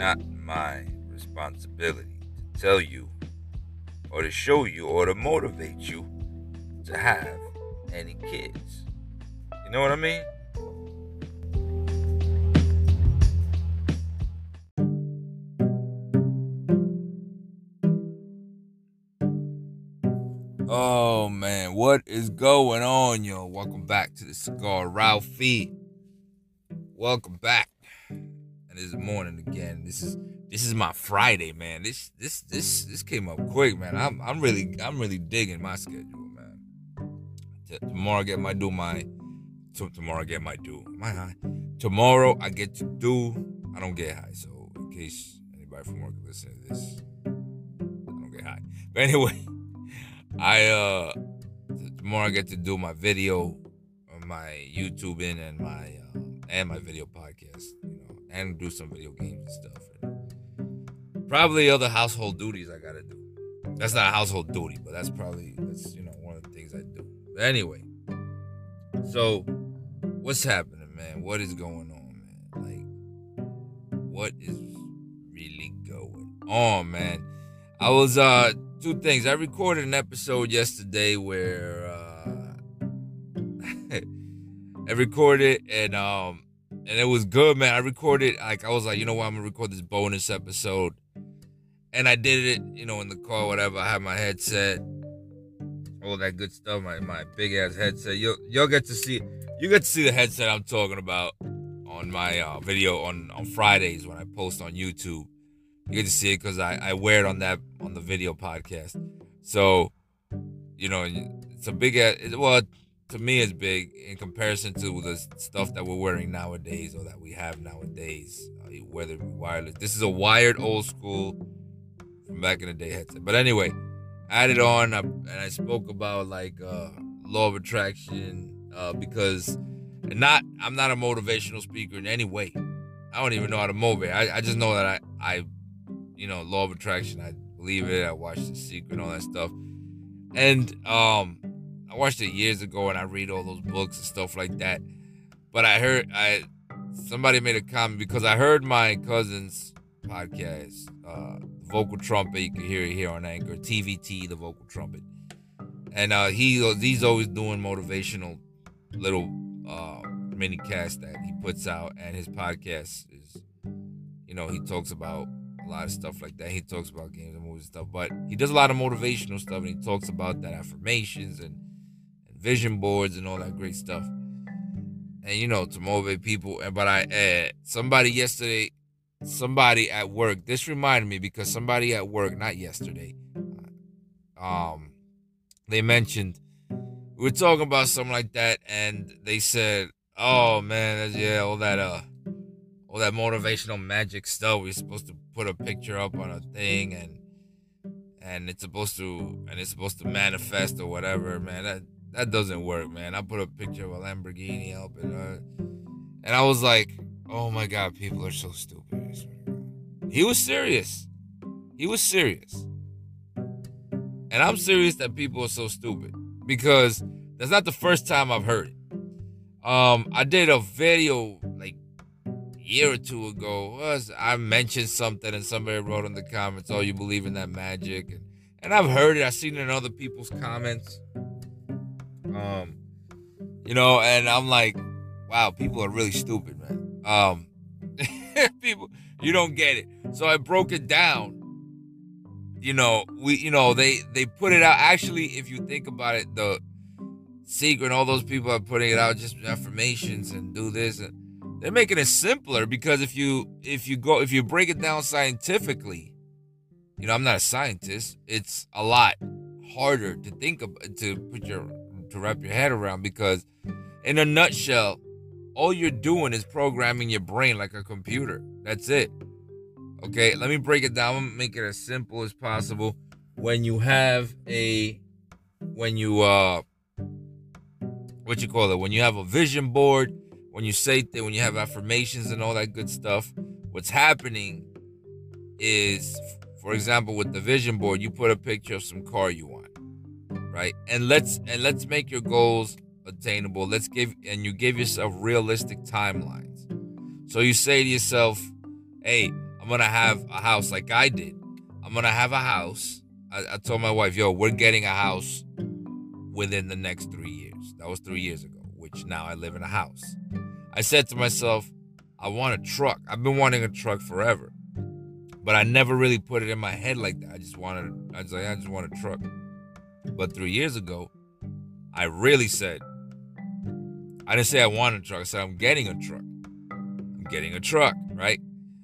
not my responsibility to tell you or to show you or to motivate you to have any kids. You know what I mean? Oh man, what is going on, yo? Welcome back to the Cigar Ralphie. Welcome back. And this morning again. This is this is my Friday, man. This this this this came up quick, man. I'm I'm really I'm really digging my schedule, man. T- tomorrow I get my do my t- tomorrow I get my do my high. Tomorrow I get to do I don't get high, so in case anybody from work listening to this, I don't get high. But anyway. I uh tomorrow I get to do my video my YouTubing and my uh, and my video podcast, and do some video games and stuff. And probably other household duties I gotta do. That's not a household duty, but that's probably that's you know one of the things I do. But anyway, so what's happening, man? What is going on, man? Like, what is really going on, man? I was uh two things. I recorded an episode yesterday where uh I recorded and um and it was good, man. I recorded like I was like, you know what, I'm gonna record this bonus episode. And I did it, you know, in the car, whatever. I had my headset, all that good stuff, my, my big ass headset. You'll you'll get to see you get to see the headset I'm talking about on my uh, video on, on Fridays when I post on YouTube. You get to see it because I, I wear it on that on the video podcast. So, you know, it's a big ass. well to me it's big in comparison to the stuff that we're wearing nowadays or that we have nowadays, uh, whether wireless. This is a wired old school from back in the day headset. But anyway, it on and I spoke about like uh, law of attraction uh, because not I'm not a motivational speaker in any way. I don't even know how to motivate. I, I just know that I I you know, law of attraction. I believe it. I watch The Secret and all that stuff. And um I watched it years ago and I read all those books and stuff like that. But I heard I somebody made a comment because I heard my cousin's podcast, uh Vocal Trumpet, you can hear it here on Anchor, TVT, the Vocal Trumpet. And uh he he's always doing motivational little uh mini cast that he puts out and his podcast is you know, he talks about a lot of stuff like that. He talks about games and movies and stuff, but he does a lot of motivational stuff and he talks about that affirmations and, and vision boards and all that great stuff. And you know, to motivate people. And but I uh, somebody yesterday, somebody at work, this reminded me because somebody at work, not yesterday, um, they mentioned we were talking about something like that, and they said, "Oh man, yeah, all that uh." all that motivational magic stuff. We're supposed to put a picture up on a thing and and it's supposed to and it's supposed to manifest or whatever, man. That that doesn't work, man. I put a picture of a Lamborghini up and uh, and I was like, oh my god, people are so stupid. He was serious. He was serious. And I'm serious that people are so stupid because that's not the first time I've heard it. Um, I did a video like a year or two ago was I mentioned something and somebody wrote in the comments, "Oh, you believe in that magic?" And, and I've heard it. I've seen it in other people's comments. Um, you know, and I'm like, wow, people are really stupid, man. Um, people, you don't get it. So I broke it down. You know, we, you know, they they put it out. Actually, if you think about it, the secret, all those people are putting it out just affirmations and do this and they're making it simpler because if you if you go if you break it down scientifically you know i'm not a scientist it's a lot harder to think of to put your to wrap your head around because in a nutshell all you're doing is programming your brain like a computer. That's it. Okay let me break it down. Make it as simple as possible. When you have a when you uh what you call it? When you have a vision board when you say that when you have affirmations and all that good stuff what's happening is for example with the vision board you put a picture of some car you want right and let's and let's make your goals attainable let's give and you give yourself realistic timelines so you say to yourself hey i'm gonna have a house like I did. I'm gonna have a house. I, I told my wife, yo, we're getting a house within the next three years. That was three years ago, which now I live in a house. I said to myself, I want a truck. I've been wanting a truck forever. But I never really put it in my head like that. I just wanted I was like, I just want a truck. But three years ago, I really said, I didn't say I want a truck. I said I'm getting a truck. I'm getting a truck, right?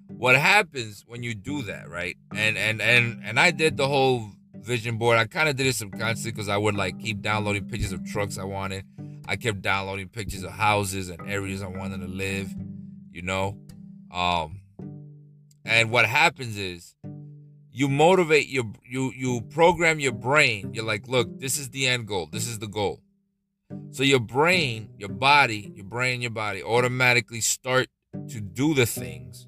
What happens when you do that, right? And and and and I did the whole vision board. I kind of did it subconsciously because I would like keep downloading pictures of trucks I wanted. I kept downloading pictures of houses and areas I wanted to live, you know. Um, and what happens is you motivate your you you program your brain. You're like, look, this is the end goal. This is the goal. So your brain, your body, your brain, your body automatically start to do the things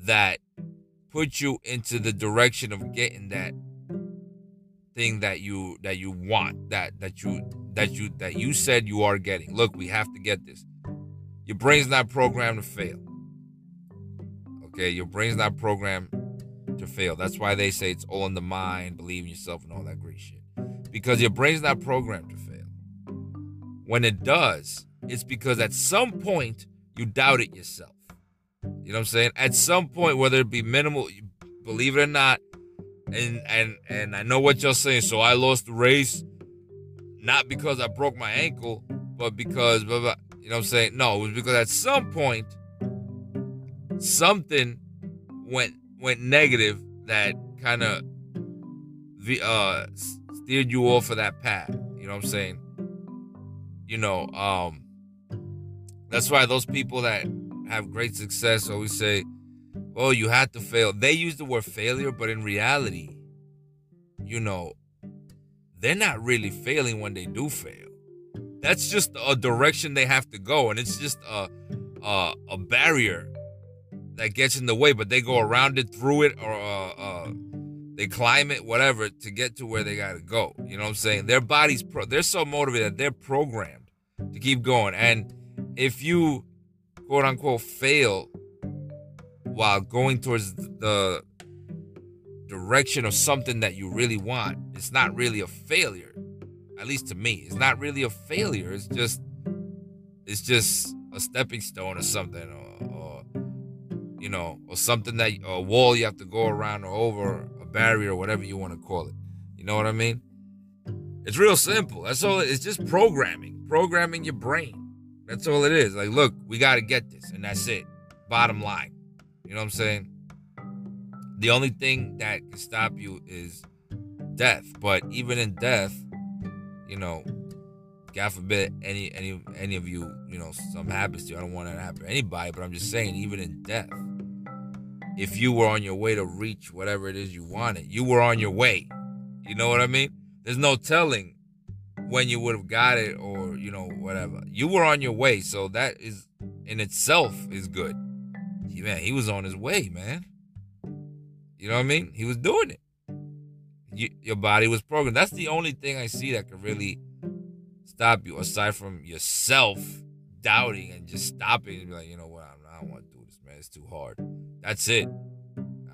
that put you into the direction of getting that thing that you that you want that that you that you that you said you are getting look we have to get this your brain's not programmed to fail okay your brain's not programmed to fail that's why they say it's all in the mind believe in yourself and all that great shit because your brain's not programmed to fail when it does it's because at some point you doubted yourself you know what i'm saying at some point whether it be minimal believe it or not and and and I know what you're saying. So I lost the race, not because I broke my ankle, but because blah, blah, you know what I'm saying. No, it was because at some point something went went negative that kind of uh steered you off of that path. You know what I'm saying? You know, um that's why those people that have great success always say oh, you had to fail. They use the word failure, but in reality, you know, they're not really failing when they do fail. That's just a direction they have to go, and it's just a a, a barrier that gets in the way. But they go around it, through it, or uh, uh, they climb it, whatever, to get to where they gotta go. You know what I'm saying? Their bodies, pro- they're so motivated, they're programmed to keep going. And if you quote unquote fail while going towards the direction of something that you really want, it's not really a failure. At least to me, it's not really a failure. It's just, it's just a stepping stone or something, or, or you know, or something that a wall you have to go around or over, a barrier, or whatever you want to call it. You know what I mean? It's real simple. That's all. It's just programming, programming your brain. That's all it is. Like, look, we got to get this, and that's it. Bottom line. You know what I'm saying? The only thing that can stop you is death. But even in death, you know, God forbid any any any of you, you know, something happens to you. I don't want that to happen to anybody, but I'm just saying, even in death, if you were on your way to reach whatever it is you wanted, you were on your way. You know what I mean? There's no telling when you would have got it or, you know, whatever. You were on your way. So that is in itself is good man, he was on his way, man. You know what I mean? He was doing it. You, your body was programmed. That's the only thing I see that could really stop you, aside from yourself doubting and just stopping and be like, you know what, I don't want to do this, man. It's too hard. That's it.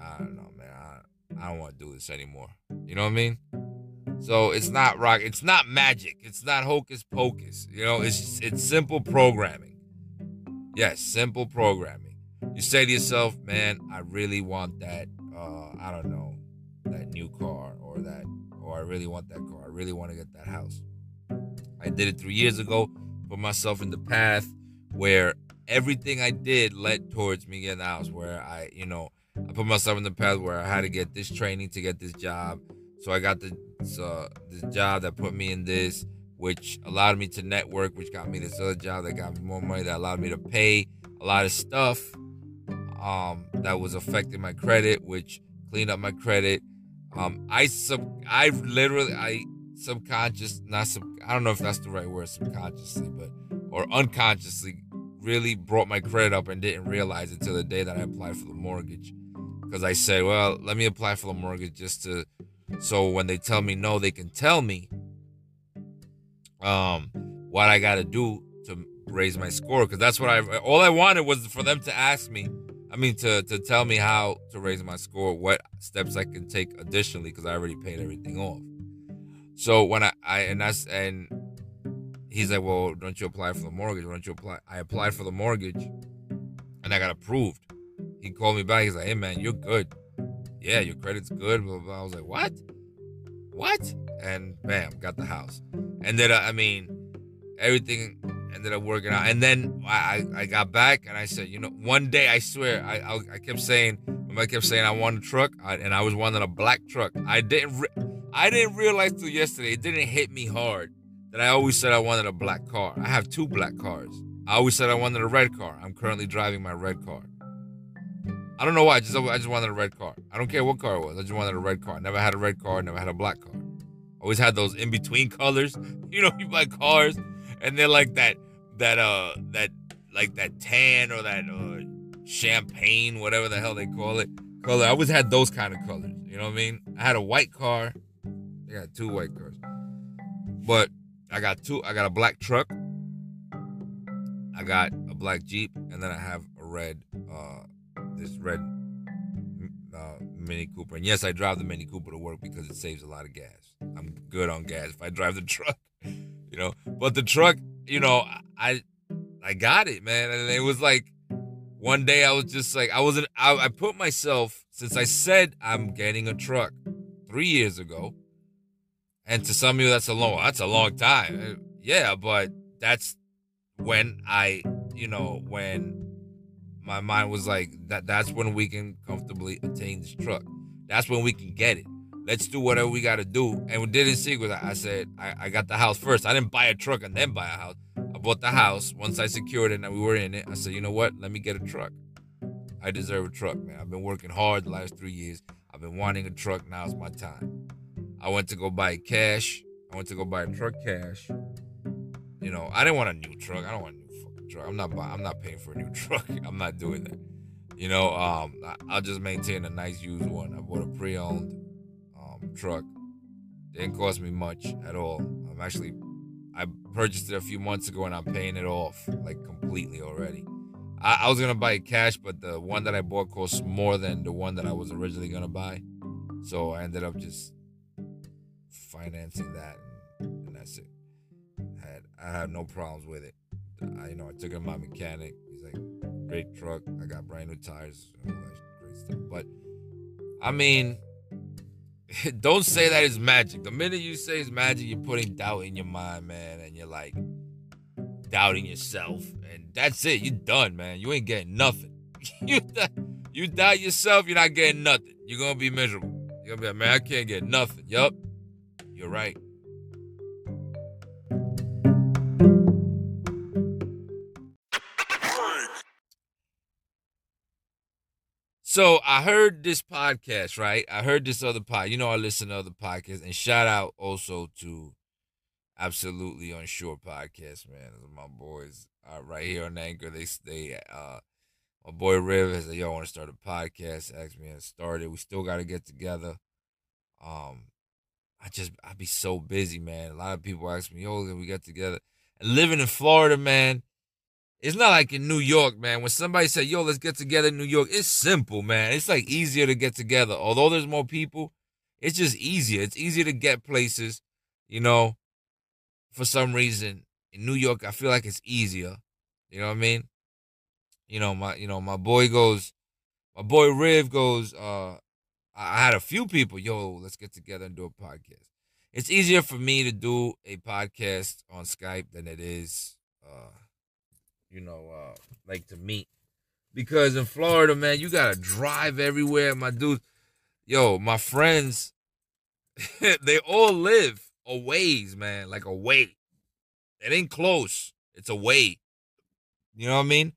I don't know, man. I, I don't want to do this anymore. You know what I mean? So it's not rock. It's not magic. It's not hocus pocus. You know, it's it's simple programming. Yes, simple programming you say to yourself, man, I really want that, uh, I don't know, that new car or that, or I really want that car. I really want to get that house. I did it three years ago, put myself in the path where everything I did led towards me getting the house, where I, you know, I put myself in the path where I had to get this training to get this job. So I got the uh, this job that put me in this, which allowed me to network, which got me this other job that got me more money, that allowed me to pay a lot of stuff um, that was affecting my credit, which cleaned up my credit. Um, I sub, I literally, I subconscious, not sub, I don't know if that's the right word, subconsciously, but or unconsciously, really brought my credit up and didn't realize until the day that I applied for the mortgage, because I said, well, let me apply for the mortgage just to, so when they tell me no, they can tell me, um, what I got to do to raise my score, because that's what I, all I wanted was for them to ask me I mean, to to tell me how to raise my score, what steps I can take additionally, because I already paid everything off. So when I, I and that's and he's like, well, don't you apply for the mortgage? Why don't you apply? I applied for the mortgage, and I got approved. He called me back. He's like, hey man, you're good. Yeah, your credit's good. Blah, blah, blah. I was like, what? What? And bam, got the house. And then I mean, everything ended up working out. And then I, I got back and I said, you know, one day I swear I I, I kept saying I kept saying I want a truck I, and I was wanting a black truck. I didn't re- I didn't realize till yesterday it didn't hit me hard that I always said I wanted a black car. I have two black cars. I always said I wanted a red car. I'm currently driving my red car. I don't know why. I just I just wanted a red car. I don't care what car it was. I just wanted a red car. never had a red car. Never had a black car. Always had those in between colors. You know, you buy cars and they're like that that uh that like that tan or that uh champagne, whatever the hell they call it, color. I always had those kind of colors. You know what I mean? I had a white car. I got two white cars, but I got two. I got a black truck. I got a black Jeep, and then I have a red, uh, this red uh, Mini Cooper. And yes, I drive the Mini Cooper to work because it saves a lot of gas. I'm good on gas if I drive the truck, you know. But the truck, you know, I I got it, man, and it was like one day I was just like I wasn't. I, I put myself since I said I'm getting a truck three years ago, and to some of you that's a long that's a long time, uh, yeah, but that's when I, you know, when my mind was like that. That's when we can comfortably attain this truck. That's when we can get it let's do whatever we got to do. And we did in sequence. I said, I, I got the house first. I didn't buy a truck and then buy a house. I bought the house. Once I secured it and we were in it, I said, you know what? Let me get a truck. I deserve a truck, man. I've been working hard the last three years. I've been wanting a truck. Now's my time. I went to go buy cash. I went to go buy a truck cash. You know, I didn't want a new truck. I don't want a new fucking truck. I'm not buying, I'm not paying for a new truck. I'm not doing that. You know, um, I, will just maintain a nice used one. I bought a pre-owned truck. Didn't cost me much at all. I'm actually, I purchased it a few months ago and I'm paying it off like completely already. I, I was gonna buy cash, but the one that I bought cost more than the one that I was originally gonna buy. So I ended up just financing that, and, and that's it. I had I had no problems with it. I, you know, I took it to my mechanic. He's like, "Great truck. I got brand new tires, all that great stuff." But I mean, don't say that it's magic. The minute you say it's magic, you're putting doubt in your mind, man, and you're like doubting yourself, and that's it. You're done, man. You ain't getting nothing. you you doubt yourself, you're not getting nothing. You're gonna be miserable. You're gonna be like, man, I can't get nothing. Yup, you're right. So I heard this podcast, right? I heard this other pod. You know, I listen to other podcasts, and shout out also to Absolutely Unsure podcast, man. My boys are right here on Anchor. They they uh my boy Riv has said, I want to start a podcast. Asked me to start it. We still gotta get together. Um I just I be so busy, man. A lot of people ask me, yo, can we get together? And living in Florida, man, it's not like in New York, man. When somebody say, yo, let's get together in New York, it's simple, man. It's like easier to get together. Although there's more people, it's just easier. It's easier to get places, you know, for some reason. In New York, I feel like it's easier. You know what I mean? You know, my you know, my boy goes, my boy Riv goes, uh, I had a few people, yo, let's get together and do a podcast. It's easier for me to do a podcast on Skype than it is uh you know, uh, like to meet. Because in Florida, man, you gotta drive everywhere, my dude. Yo, my friends, they all live a ways, man, like a way. It ain't close. It's a way. You know what I mean?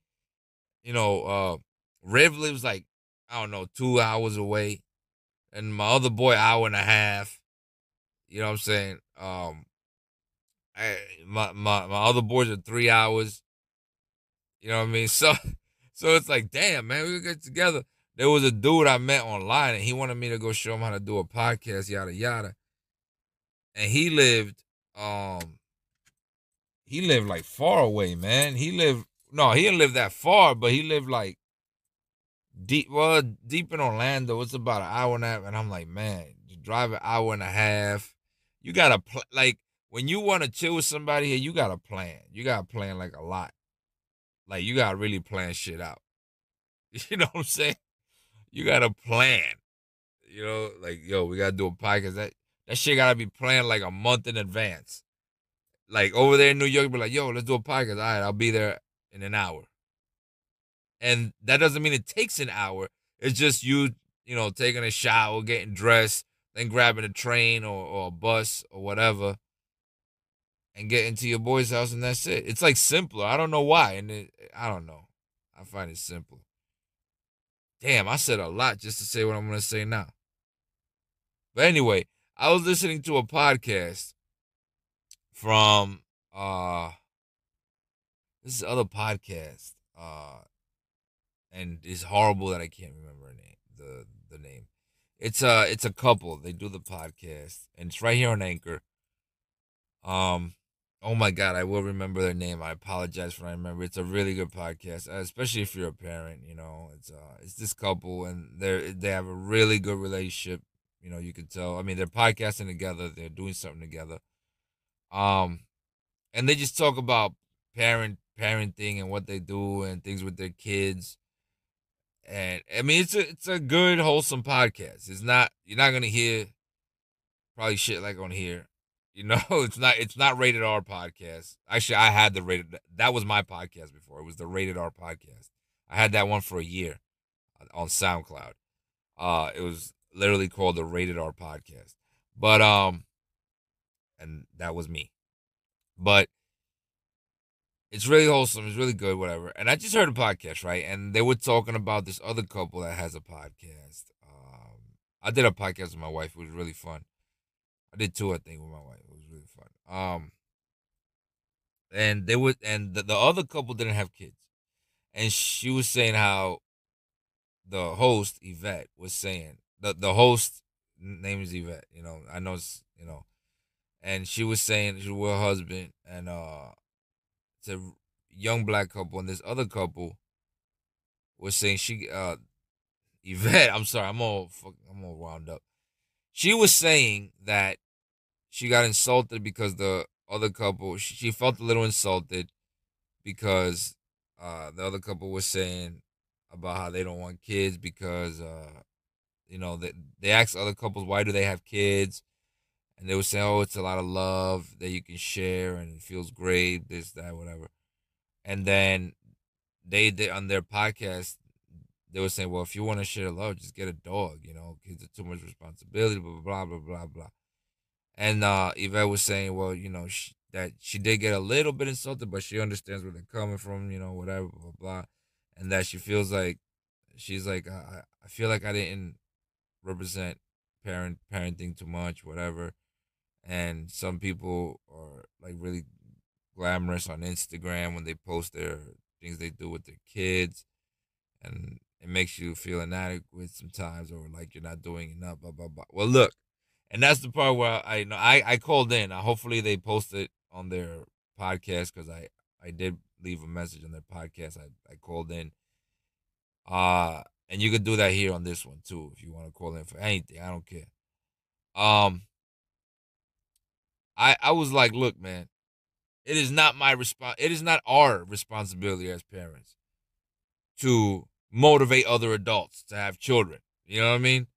You know, uh Riv lives like, I don't know, two hours away. And my other boy, hour and a half. You know what I'm saying? Um I, my, my my other boys are three hours. You know what I mean? So so it's like, damn, man, we get together. There was a dude I met online and he wanted me to go show him how to do a podcast, yada yada. And he lived um he lived like far away, man. He lived no, he didn't live that far, but he lived like deep well deep in Orlando. It's about an hour and a half, and I'm like, man, you drive an hour and a half. You gotta pl- like when you want to chill with somebody here, you gotta plan. You gotta plan like a lot. Like you gotta really plan shit out. You know what I'm saying? You gotta plan. You know, like yo, we gotta do a podcast. That that shit gotta be planned like a month in advance. Like over there in New York, be like, yo, let's do a podcast. All right, I'll be there in an hour. And that doesn't mean it takes an hour. It's just you, you know, taking a shower, getting dressed, then grabbing a train or, or a bus or whatever and getting to your boy's house and that's it. It's like simpler. I don't know why. And it, I don't know. I find it simple. Damn, I said a lot just to say what I'm going to say now. But anyway, I was listening to a podcast from uh this is other podcast. Uh and it's horrible that I can't remember name, the the name. It's a it's a couple. They do the podcast, and it's right here on Anchor. Um, oh my god, I will remember their name. I apologize for I remember. It's a really good podcast, especially if you're a parent. You know, it's uh, it's this couple, and they they have a really good relationship. You know, you can tell. I mean, they're podcasting together. They're doing something together. Um, and they just talk about parent parenting and what they do and things with their kids and I mean, it's a it's a good wholesome podcast. It's not you're not gonna hear probably shit like on here. You know, it's not it's not rated R podcast. Actually, I had the rated that was my podcast before. It was the rated R podcast. I had that one for a year on SoundCloud. Uh, it was literally called the Rated R podcast. But um, and that was me. But it's really wholesome. It's really good, whatever. And I just heard a podcast, right? And they were talking about this other couple that has a podcast. Um, I did a podcast with my wife. It was really fun. I did two, I think, with my wife. It was really fun. Um, and they would, and the, the other couple didn't have kids, and she was saying how the host Yvette was saying the the host name is Yvette. You know, I know, it's, you know, and she was saying she was her husband, and uh it's a young black couple, and this other couple was saying she uh Yvette, I'm sorry, I'm all I'm all wound up. She was saying that she got insulted because the other couple she felt a little insulted because uh the other couple was saying about how they don't want kids because uh you know they they asked other couples why do they have kids and they would say, "Oh, it's a lot of love that you can share, and it feels great, this, that, whatever." And then they did on their podcast, they were saying, "Well, if you want to share love, just get a dog. You know, kids are too much responsibility." Blah blah blah blah blah. And uh, Yvette was saying, "Well, you know, she, that she did get a little bit insulted, but she understands where they're coming from. You know, whatever, blah blah, blah. and that she feels like she's like, I, I feel like I didn't represent parent parenting too much, whatever." And some people are like really glamorous on Instagram when they post their things they do with their kids, and it makes you feel inadequate sometimes, or like you're not doing enough. Blah blah blah. Well, look, and that's the part where I you know I I called in. Hopefully they post it on their podcast because I I did leave a message on their podcast. I I called in. Uh and you could do that here on this one too if you want to call in for anything. I don't care. Um I I was like, look, man, it is not my response. It is not our responsibility as parents to motivate other adults to have children. You know what I mean?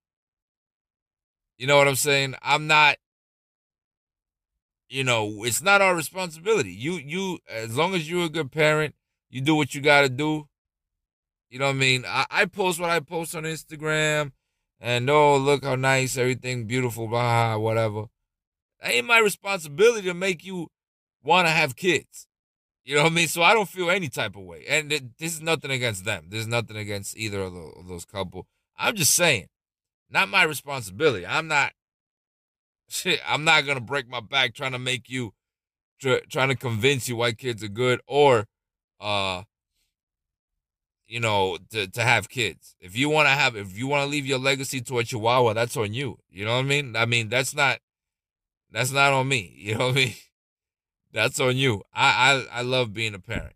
You know what I'm saying? I'm not. You know, it's not our responsibility. You you as long as you're a good parent, you do what you got to do. You know what I mean? I, I post what I post on Instagram, and oh look how nice everything, beautiful, blah whatever. That ain't my responsibility to make you want to have kids. You know what I mean? So I don't feel any type of way. And it, this is nothing against them. There's nothing against either of, the, of those couple. I'm just saying, not my responsibility. I'm not. Shit, I'm not gonna break my back trying to make you, try, trying to convince you why kids are good, or, uh, you know, to to have kids. If you want to have, if you want to leave your legacy to a chihuahua, that's on you. You know what I mean? I mean, that's not that's not on me. You know what I mean? That's on you. I I, I love being a parent.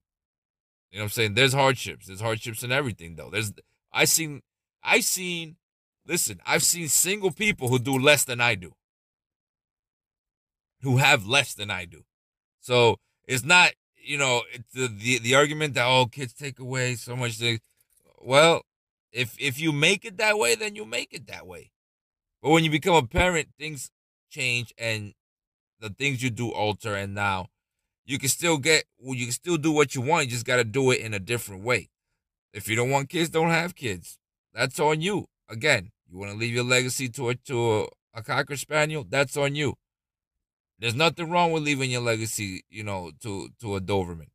You know what I'm saying? There's hardships. There's hardships in everything though. There's I seen I seen listen, I've seen single people who do less than I do. Who have less than I do. So it's not, you know, the the, the argument that oh kids take away so much things. Well, if if you make it that way, then you make it that way. But when you become a parent, things change and the things you do alter and now you can still get well, you can still do what you want. You just gotta do it in a different way. If you don't want kids, don't have kids. That's on you. Again, you want to leave your legacy to a to a, a cocker spaniel. That's on you. There's nothing wrong with leaving your legacy, you know, to to a Doberman.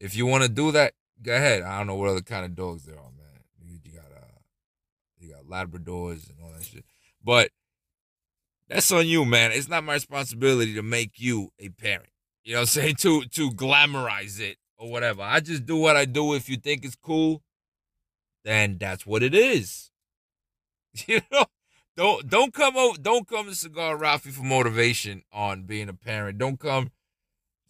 If you want to do that, go ahead. I don't know what other kind of dogs there are, man. You, you got uh, you got Labradors and all that shit, but that's on you, man. It's not my responsibility to make you a parent. You know, say to to glamorize it or whatever. I just do what I do. If you think it's cool, then that's what it is. You know, don't don't come over, don't come to Cigar Ralphie for motivation on being a parent. Don't come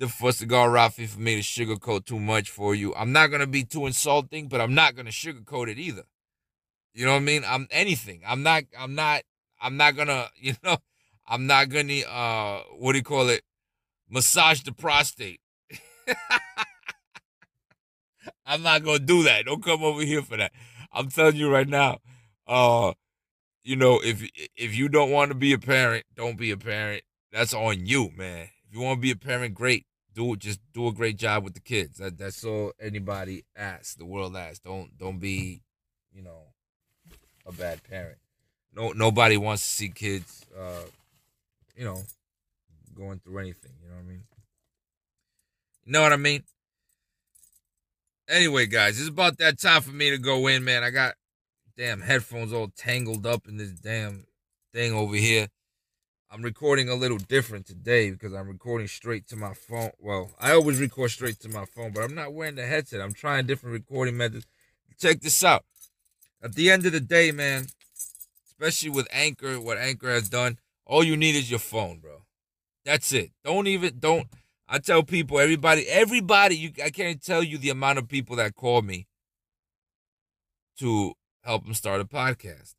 to for Cigar Ralphie for me to sugarcoat too much for you. I'm not gonna be too insulting, but I'm not gonna sugarcoat it either. You know what I mean? I'm anything. I'm not. I'm not. I'm not gonna. You know. I'm not gonna. Uh, what do you call it? Massage the prostate. I'm not gonna do that. Don't come over here for that. I'm telling you right now. Uh, you know, if if you don't want to be a parent, don't be a parent. That's on you, man. If you want to be a parent, great. Do. Just do a great job with the kids. That that's all anybody asks. The world asks. Don't don't be, you know, a bad parent. No nobody wants to see kids. Uh, you know, going through anything. You know what I mean? You know what I mean? Anyway, guys, it's about that time for me to go in, man. I got damn headphones all tangled up in this damn thing over here. I'm recording a little different today because I'm recording straight to my phone. Well, I always record straight to my phone, but I'm not wearing the headset. I'm trying different recording methods. Check this out. At the end of the day, man, especially with Anchor, what Anchor has done, all you need is your phone, bro. That's it. Don't even don't I tell people, everybody, everybody, you I can't tell you the amount of people that call me to help them start a podcast.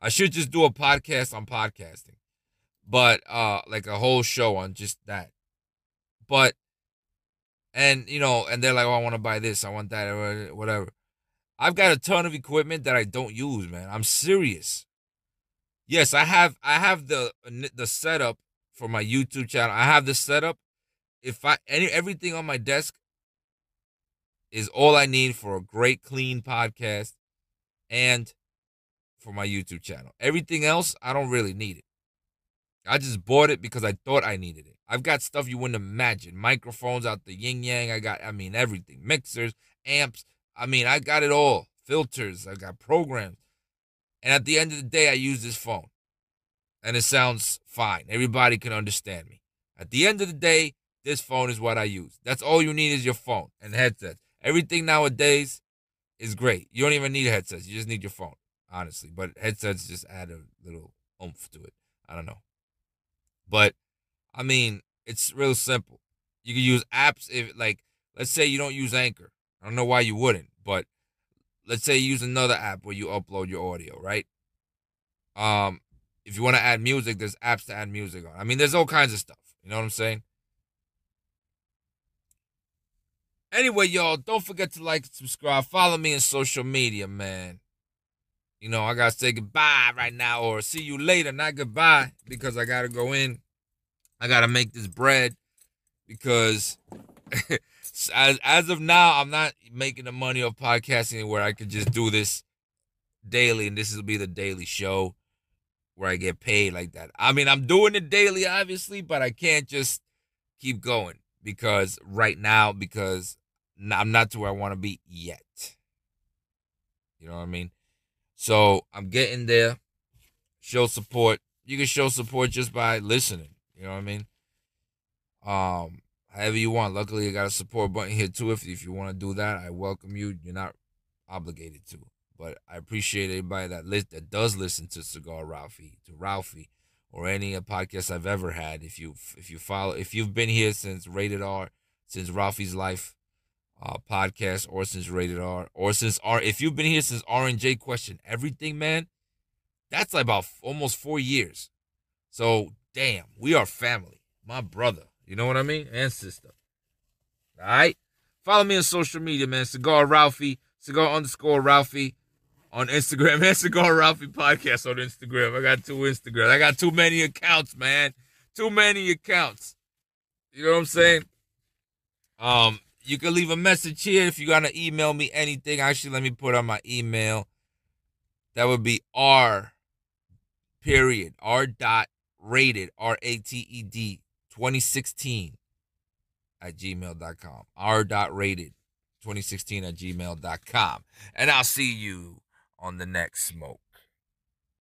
I should just do a podcast on podcasting. But uh like a whole show on just that. But and you know, and they're like, "Oh, I want to buy this, I want that, whatever." I've got a ton of equipment that I don't use, man. I'm serious. Yes, I have I have the the setup for my YouTube channel. I have the setup if I any everything on my desk is all I need for a great clean podcast and for my YouTube channel. Everything else, I don't really need it. I just bought it because I thought I needed it. I've got stuff you wouldn't imagine. Microphones out the yin yang. I got, I mean, everything. Mixers, amps. I mean, I got it all. Filters. I got programs. And at the end of the day, I use this phone. And it sounds fine. Everybody can understand me. At the end of the day, this phone is what I use. That's all you need is your phone and headsets. Everything nowadays is great. You don't even need headsets. You just need your phone, honestly. But headsets just add a little oomph to it. I don't know. But I mean, it's real simple. You can use apps if like let's say you don't use Anchor. I don't know why you wouldn't, but let's say you use another app where you upload your audio, right? Um, if you want to add music, there's apps to add music on. I mean, there's all kinds of stuff. You know what I'm saying? Anyway, y'all, don't forget to like subscribe. Follow me on social media, man. You know, I gotta say goodbye right now or see you later, not goodbye, because I gotta go in. I gotta make this bread because as as of now, I'm not making the money of podcasting where I could just do this daily, and this will be the daily show where I get paid like that. I mean, I'm doing it daily, obviously, but I can't just keep going because right now, because I'm not to where I want to be yet. You know what I mean? So I'm getting there. Show support. You can show support just by listening. You know what I mean? Um, however you want. Luckily, I got a support button here too. If if you want to do that, I welcome you. You're not obligated to, but I appreciate anybody that list that does listen to Cigar Ralphie, to Ralphie, or any podcast I've ever had. If you if you follow, if you've been here since Rated R, since Ralphie's life, uh, podcast or since Rated R or since R. If you've been here since R and J question everything, man, that's like about almost four years. So damn, we are family. My brother. You know what I mean? And sister. All right. Follow me on social media, man. Cigar Ralphie, cigar underscore Ralphie on Instagram and Cigar Ralphie podcast on Instagram. I got two Instagram. I got too many accounts, man. Too many accounts. You know what I'm saying? Um, you can leave a message here if you gotta email me anything. Actually, let me put on my email. That would be R period R dot rated R A T E D 2016 at gmail.com. R dot rated 2016 at gmail.com. And I'll see you on the next smoke.